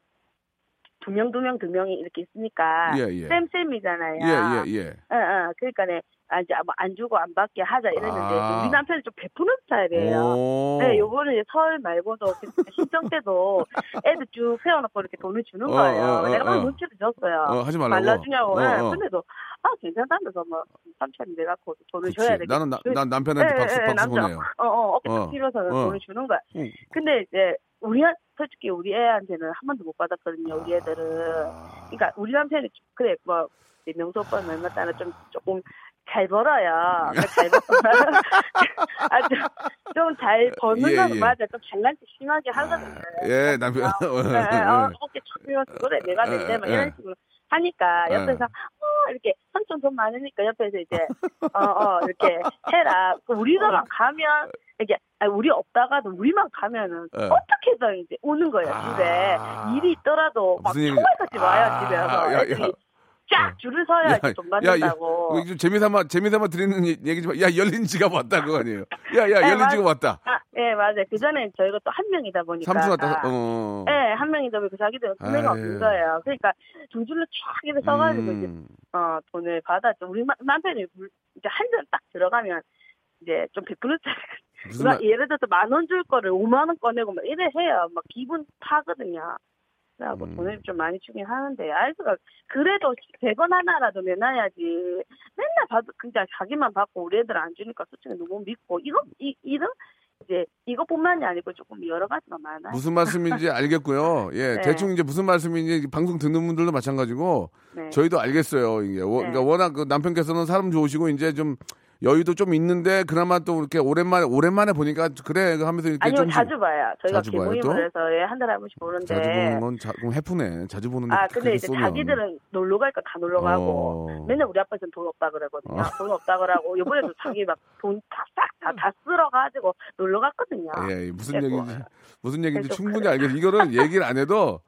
Speaker 4: 두 명, 두 명, 두 명이 이렇게 있으니까
Speaker 1: 예, 예.
Speaker 4: 쌤쌤이잖아요.
Speaker 1: 예, 예, 예.
Speaker 4: 응, 응. 그러니까네 아, 이제 뭐안 주고 안 받게 하자 이랬는데
Speaker 1: 아.
Speaker 4: 우리 남편이 좀 베푸는 스타일이에요.
Speaker 1: 오.
Speaker 4: 네, 요거는 이제 설 말고도 그 신청 때도 애들 쭉 세워놓고 이렇게 돈을 주는
Speaker 1: 어,
Speaker 4: 거예요.
Speaker 1: 어, 어,
Speaker 4: 내가 막
Speaker 1: 어.
Speaker 4: 눈치를 줬어요.
Speaker 1: 어, 하지 말라고.
Speaker 4: 말라주냐고.
Speaker 1: 어,
Speaker 4: 네,
Speaker 1: 어.
Speaker 4: 근데도 아 괜찮다면서 뭐 삼천이 내갖고 돈을
Speaker 1: 그치.
Speaker 4: 줘야 돼.
Speaker 1: 나는, 나, 난 남편한테
Speaker 4: 예,
Speaker 1: 박수,
Speaker 4: 예,
Speaker 1: 박수
Speaker 4: 남자.
Speaker 1: 보내요.
Speaker 4: 어, 어, 어깨
Speaker 1: 어,
Speaker 4: 탁 찔러서
Speaker 1: 어.
Speaker 4: 돈을 주는 거야.
Speaker 1: 응.
Speaker 4: 근데 이제 우리 한- 솔직히 우리 애한테는 한 번도 못 받았거든요. 우리 애들은.
Speaker 1: 아.
Speaker 4: 그러니까 우리 남편이 좀- 그래 뭐 이제 명수 오빠는 얼마 따라 좀 조금 잘 벌어요. 그러니까 잘 아좀잘 버는
Speaker 1: 예,
Speaker 4: 거는
Speaker 1: 예.
Speaker 4: 맞아. 좀 장난 심하게 하거든요.
Speaker 1: 예, 남편.
Speaker 4: 네, 어, 어깨 탁 찔러서 그래 내가
Speaker 1: 예,
Speaker 4: 낸대 막
Speaker 1: 예.
Speaker 4: 이런 식으로 하니까
Speaker 1: 예.
Speaker 4: 옆에서 어 이렇게 삼촌 돈 많으니까 옆에서 이제 어어 이렇게 해라. 그 우리가만 가면 이게 아니, 우리 없다가도 우리만 가면은
Speaker 1: 예.
Speaker 4: 어떻게든 이제 오는 거예요 집에
Speaker 1: 아.
Speaker 4: 일이 있더라도 막 총알같이 와요
Speaker 1: 아,
Speaker 4: 집에서
Speaker 1: 야, 야.
Speaker 4: 쫙 줄을 서야지 돈 받는다고.
Speaker 1: 이거 좀 재미삼아, 재미삼아 드리는 얘- 얘기지만, 야, 열린 지가 왔다, 그거 아니에요. 야, 야,
Speaker 4: 네,
Speaker 1: 열린
Speaker 4: 맞-
Speaker 1: 지가 왔다.
Speaker 4: 아, 예, 맞아요. 그 전에 저희가 또 한 명이다 보니까.
Speaker 1: 삼수 왔다, 어.
Speaker 4: 예, 한 명이다 보니까 자기들
Speaker 1: 아유.
Speaker 4: 없는 거예요. 그러니까 두 줄로 쫙 이렇게 서가지고 이제
Speaker 1: 음.
Speaker 4: 어, 돈을 받았죠. 우리 마- 남편이 물- 이제 한 잔 딱 들어가면 이제 좀 베푸는 스타일. 그러니까
Speaker 1: 말,
Speaker 4: 예를 들어서 만 원 줄 거를 5만 원 꺼내고 막 이래 해요. 막 기분 타거든요. 그래갖고
Speaker 1: 음.
Speaker 4: 돈을 좀 많이 주긴 하는데 아이스가 그래도 100원 하나라도 내놔야지 맨날 받 그냥 자기만 받고 우리 애들 안 주니까 솔직히 너무 믿고 이런 이, 이런 이제 이것뿐만이 아니고 조금 여러 가지가 많아요.
Speaker 1: 무슨 말씀인지 알겠고요. 예,
Speaker 4: 네.
Speaker 1: 대충 이제 무슨 말씀인지 방송 듣는 분들도 마찬가지고
Speaker 4: 네.
Speaker 1: 저희도 알겠어요. 이게 워-
Speaker 4: 네.
Speaker 1: 그러니까 워낙 그 남편께서는 사람 좋으시고 이제 좀 여유도 좀 있는데 그나마 또 이렇게 오랜만에 오랜만에 보니까 그래 하면서 이렇게
Speaker 4: 아니요
Speaker 1: 좀
Speaker 4: 자주 봐요. 저희가
Speaker 1: 자주 봐요, 또?
Speaker 4: 개모임을 해서 예, 한 달에 한 번씩 보는데.
Speaker 1: 자주 보는 건 자, 그럼 해프네. 자주 보는데
Speaker 4: 아
Speaker 1: 그렇게
Speaker 4: 근데 이제
Speaker 1: 쏘면.
Speaker 4: 자기들은 놀러 갈거다 놀러 가고
Speaker 1: 어.
Speaker 4: 맨날 우리 아빠는 돈 없다 그러거든요.
Speaker 1: 어.
Speaker 4: 돈 없다 그러고 이번에도 자기 막 돈 다 싹 다 다 쓸어 가지고 놀러 갔거든요.
Speaker 1: 예, 무슨
Speaker 4: 그래서
Speaker 1: 얘기인지 무슨 얘기인지 충분히 알겠어요. 이거는 얘기를 안 해도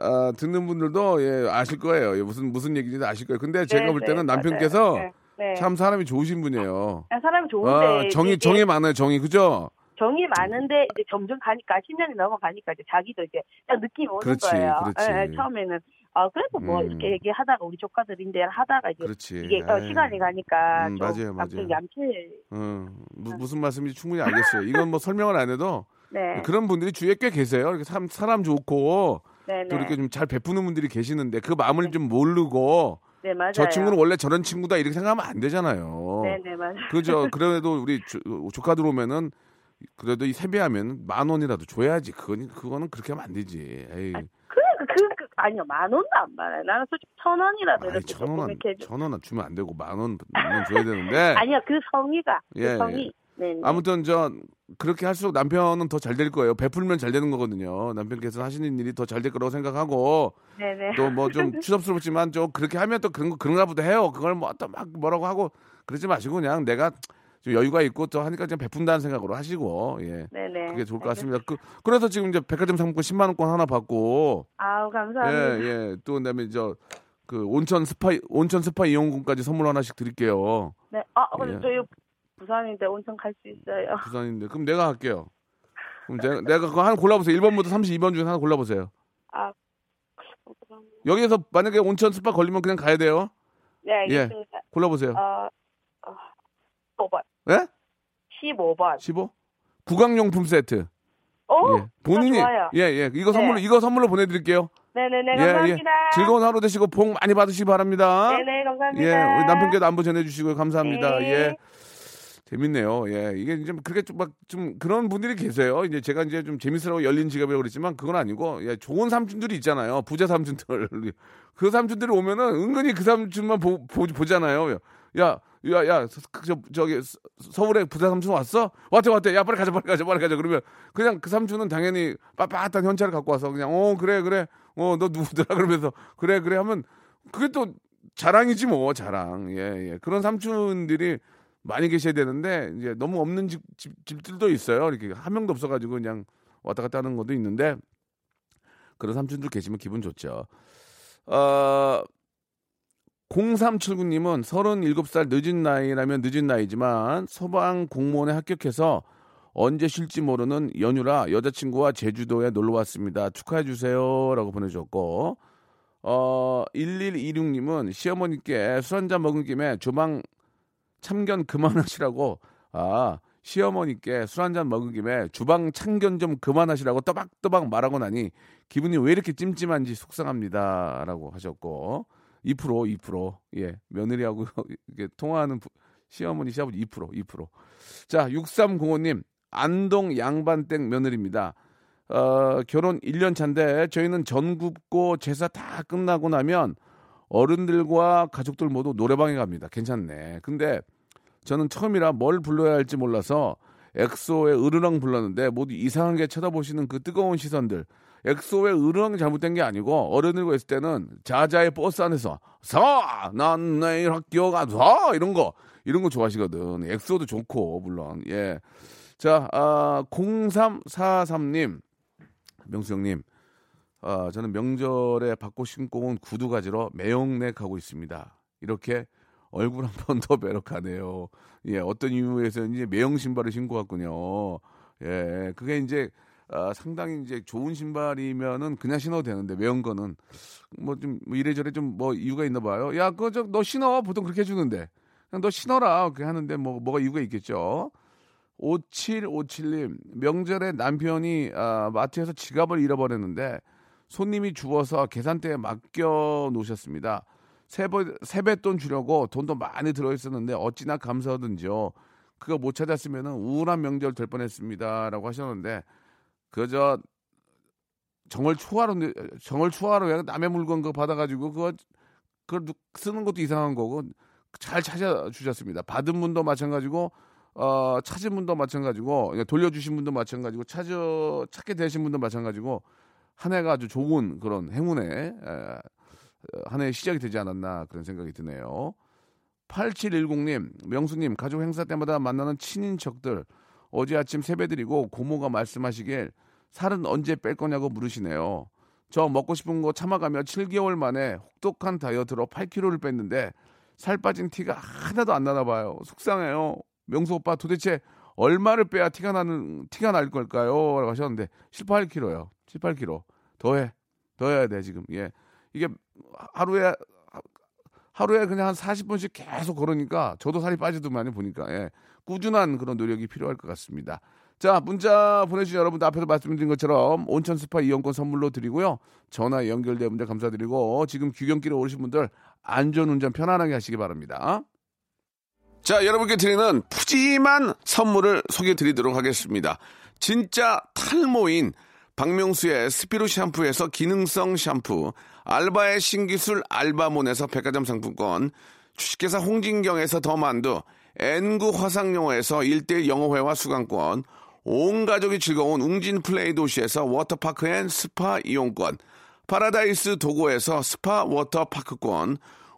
Speaker 1: 아, 듣는 분들도 예, 아실 거예요. 예, 무슨 무슨 얘기인지 아실 거예요. 근데 제가
Speaker 4: 네,
Speaker 1: 볼
Speaker 4: 네,
Speaker 1: 때는
Speaker 4: 맞아요.
Speaker 1: 남편께서
Speaker 4: 네, 네.
Speaker 1: 참 사람이 좋으신 분이에요.
Speaker 4: 아, 사람이 좋은데
Speaker 1: 아, 정이 정이 많아요. 정이 그죠?
Speaker 4: 정이 많은데 이제 점점 가니까 10년이 넘어가니까 이제 자기도 이제 딱 느낌이 오는
Speaker 1: 그렇지,
Speaker 4: 거예요.
Speaker 1: 그렇지.
Speaker 4: 예, 예, 처음에는 아 그래도 뭐
Speaker 1: 음.
Speaker 4: 이렇게 얘기하다가 우리 조카들인데 하다가 이제
Speaker 1: 그렇지.
Speaker 4: 이게 어,
Speaker 1: 아이,
Speaker 4: 시간이 가니까
Speaker 1: 음,
Speaker 4: 좀
Speaker 1: 맞아요, 맞아요.
Speaker 4: 얌체
Speaker 1: 어, 무, 무슨 말씀인지 충분히 알겠어요. 이건 뭐 설명을 안 해도
Speaker 4: 네.
Speaker 1: 그런 분들이 주위에 꽤 계세요. 이렇게 사람, 사람 좋고
Speaker 4: 네,
Speaker 1: 또
Speaker 4: 네.
Speaker 1: 이렇게 좀 잘 베푸는 분들이 계시는데 그 마음을 좀 모르고
Speaker 4: 네, 맞아요.
Speaker 1: 저 친구는 원래 저런 친구다 이렇게 생각하면 안 되잖아요.
Speaker 4: 네, 네, 맞아요.
Speaker 1: 그죠. 그래도 우리 조, 조카들 오면은 그래도 이 세배하면 만 원이라도 줘야지. 그건 그거는 그렇게 하면 안 되지. 에이.
Speaker 4: 그, 그, 그, 그, 아니요, 만 원도 안 받아요. 나는 솔직히 천 원이라도
Speaker 1: 아니,
Speaker 4: 이렇게
Speaker 1: 천
Speaker 4: 조금
Speaker 1: 원,
Speaker 4: 이렇게. 해주-
Speaker 1: 천원 주면 안 되고 만 원, 만 줘야 되는데.
Speaker 4: 아니요, 그 성의가, 그
Speaker 1: 예,
Speaker 4: 성의. 네, 네.
Speaker 1: 아무튼 저 그렇게 할수록 남편은 더 잘 될 거예요. 베풀면 잘 되는 거거든요. 남편께서 하시는 일이 더 잘 될 거라고 생각하고
Speaker 4: 네네.
Speaker 1: 또 뭐 좀 추접스럽지만 좀 그렇게 하면 또 그런 거 그런가 보다 해요. 그걸 뭐 또 막 뭐라고 하고 그러지 마시고 그냥 내가 좀 여유가 있고 또 하니까 그냥 베푼다는 생각으로 하시고 예.
Speaker 4: 네네.
Speaker 1: 그게 좋을 것 같습니다. 그, 그래서 지금 이제 백화점 상품권 10만 원권 하나 받고
Speaker 4: 아우,
Speaker 1: 예,
Speaker 4: 감사합니다.
Speaker 1: 예. 또 그다음에 저 그 온천 스파 온천 스파 이용권까지 선물 하나씩 드릴게요.
Speaker 4: 네. 아, 근데
Speaker 1: 예.
Speaker 4: 저희 부산인데 온천 갈 수 있어요.
Speaker 1: 부산인데 그럼 내가 할게요. 그럼 내가 내가 그거 하나 골라보세요. 1번부터 32번 중에 하나 골라보세요.
Speaker 4: 아,
Speaker 1: 여기에서 만약에 온천 스파 걸리면 그냥 가야 돼요.
Speaker 4: 네, 알겠습니다.
Speaker 1: 골라보세요.
Speaker 4: 어, 어, 15번.
Speaker 1: 예?
Speaker 4: 15번.
Speaker 1: 15? 구강용품 세트.
Speaker 4: 오!
Speaker 1: 예. 본인이
Speaker 4: 좋아요.
Speaker 1: 예, 예. 이거
Speaker 4: 네.
Speaker 1: 선물로 이거 선물로 보내 드릴게요.
Speaker 4: 네 네네,
Speaker 1: 예,
Speaker 4: 감사합니다.
Speaker 1: 예. 즐거운 하루 되시고 복 많이 받으시기 바랍니다.
Speaker 4: 네 네, 감사합니다.
Speaker 1: 예, 우리 남편께도 안부 전해 주시고요. 감사합니다.
Speaker 4: 네.
Speaker 1: 예. 재밌네요. 예. 이게 이제 그렇게 좀 막 좀 그런 분들이 계세요. 이제 제가 이제 좀 재밌으라고 열린 지갑이라고 그랬지만 그건 아니고 예, 좋은 삼촌들이 있잖아요. 부자 삼촌들. 그 삼촌들이 오면은 은근히 그 삼촌만 보, 보, 잖아요 야, 야, 야, 서- 저, 저기 서- 서울에 부자 삼촌 왔어? 왔대, 왔대. 야, 빨리 가자, 빨리 가자, 빨리 가자. 그러면 그냥 그 삼촌은 당연히 빳빳한 현찰을 갖고 와서 그냥 어, 그래, 그래. 어, 너 누구더라? 그러면서 그래, 그래 하면 그게 또 자랑이지 뭐, 자랑. 예, 예. 그런 삼촌들이 많이 계셔야 되는데 이제 너무 없는 집, 집 집 들도 있어요. 이렇게 한 명도 없어가지고 그냥 왔다 갔다 하는 것도 있는데 그런 삼촌들 계시면 기분 좋죠. 어, 0379님은 37살 늦은 나이라면 늦은 나이지만 소방 공무원에 합격해서 언제 쉴지 모르는 연휴라 여자친구와 제주도에 놀러 왔습니다. 축하해 주세요라고 보내주셨고 어 1126님은 시어머니께 술 한잔 먹은 김에 주방 참견 그만하시라고 아 시어머니께 술 한잔 먹은 김에 주방 참견 좀 그만하시라고 떠박떠박 말하고 나니 기분이 왜 이렇게 찜찜한지 속상합니다라고 하셨고 2% 2%예 며느리하고 이렇게 통화하는 부- 시어머니 시아버지 2% 2%자 6305님 안동 양반댁 며느리입니다. 어, 결혼 1년 차인데 저희는 전 굽고 제사 다 끝나고 나면 어른들과 가족들 모두 노래방에 갑니다. 괜찮네. 근데 저는 처음이라 뭘 불러야 할지 몰라서 엑소의 으르렁 불렀는데 모두 이상하게 쳐다보시는 그 뜨거운 시선들. 엑소의 으르렁이 잘못된 게 아니고 어른들과 있을 때는 자자의 버스 안에서 사! 난 내일 학교 가서 이런 거 이런 거 좋아하시거든. 엑소도 좋고 물론 예. 자, 아, 0343님 명수 형님 아, 저는 명절에 받고 신고 온 구두 가지러 매형내 가고 있습니다. 이렇게 얼굴 한 번 더 매력하네요. 예, 어떤 이유에서인지 매형 신발을 신고 왔군요. 예, 그게 이제 아, 상당히 이제 좋은 신발이면은 그냥 신어도 되는데 매형 거는 뭐 좀 이래저래 좀 뭐 이유가 있나 봐요. 야, 그거 저너 신어 보통 그렇게 해주는데 그냥 너 신어라 그렇게 하는데 뭐 뭐가 이유가 있겠죠. 5757님 명절에 남편이 아, 마트에서 지갑을 잃어버렸는데 손님이 주워서 계산대에 맡겨 놓으셨습니다. 세뱃돈 주려고 돈도 많이 들어있었는데 어찌나 감사하든지요. 그거 못 찾았으면 우울한 명절 될 뻔했습니다 라고 하셨는데 그저 정월 초하루 정월 초하루에 남의 물건 그거 받아가지고 그거 그걸 누- 쓰는 것도 이상한 거고 잘 찾아주셨습니다. 받은 분도 마찬가지고 어, 찾은 분도 마찬가지고 그러니까 돌려주신 분도 마찬가지고 찾아 찾게 되신 분도 마찬가지고 한 해가 아주 좋은 그런 행운의 에, 한 해의 시작이 되지 않았나 그런 생각이 드네요. 8710님, 명수님, 가족 행사 때마다 만나는 친인척들 어제 아침 세배드리고 고모가 말씀하시길 살은 언제 뺄 거냐고 물으시네요. 저 먹고 싶은 거 참아가며 7개월 만에 혹독한 다이어트로 8kg를 뺐는데 살 빠진 티가 하나도 안 나나 봐요. 속상해요. 명수 오빠 도대체 얼마를 빼야 티가 나는 티가 날 걸까요? 라고 하셨는데 18kg요. 18kg. 더해. 더 해야 돼 지금. 예. 이게 하루에 하루에 그냥 한 40분씩 계속 걸으니까 저도 살이 빠지더만요 보니까 예. 꾸준한 그런 노력이 필요할 것 같습니다. 자 문자 보내주신 여러분들 앞에서 말씀드린 것처럼 온천 스파 이용권 선물로 드리고요. 전화 연결된 분들 감사드리고 지금 귀경길에 오신 분들 안전운전 편안하게 하시기 바랍니다. 자, 여러분께 드리는 푸짐한 선물을 소개해 드리도록 하겠습니다. 진짜 탈모인 박명수의 스피루 샴푸에서 기능성 샴푸, 알바의 신기술 알바몬에서 백화점 상품권, 주식회사 홍진경에서 더 만두, N구 화상영어에서 1대1 영어회화 수강권, 온 가족이 즐거운 웅진 플레이 도시에서 워터파크 and 스파 이용권, 파라다이스 도고에서 스파 워터파크권,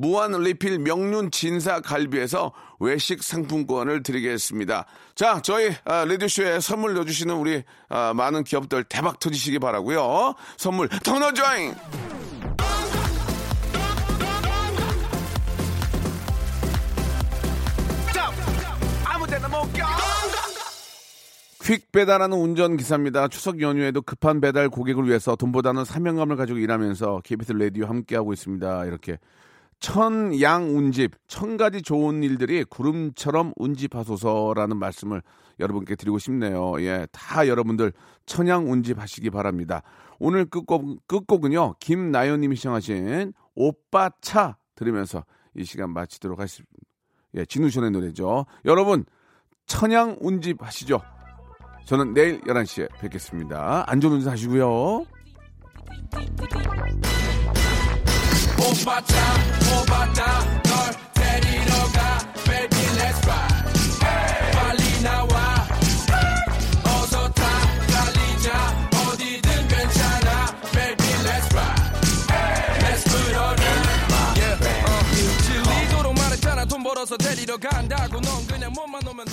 Speaker 1: 무한 리필 명륜 진사 갈비에서 외식 상품권을 드리겠습니다. 자, 저희 아, 라디오쇼에 선물 넣어주시는 우리 아, 많은 기업들 대박 터지시기 바라고요. 선물 더 넣어줘잉! 퀵 배달하는 운전 기사입니다. 추석 연휴에도 급한 배달 고객을 위해서 돈보다는 사명감을 가지고 일하면서 KBS 라디오 함께하고 있습니다. 이렇게 천양 운집, 천 가지 좋은 일들이 구름처럼 운집하소서라는 말씀을 여러분께 드리고 싶네요. 예, 다 여러분들 천양 운집 하시기 바랍니다. 오늘 끝곡, 끝곡은요, 김나연님이 시청하신 오빠 차 들으면서 이 시간 마치도록 하겠습니다. 예, 진우션의 노래죠. 여러분, 천양 운집 하시죠. 저는 내일 11시에 뵙겠습니다. 안전 운전 하시고요.
Speaker 3: 오빠차 오빠차 널 데리러 가. Baby ride. 빨리 나와. 어서 타 달리자. 어디든 괜찮아. Baby let's ride. Yeah, uh, 진리도록 말했잖아. 돈 벌어서 데리러 간다고. 넌 그냥 몸만 오면 돼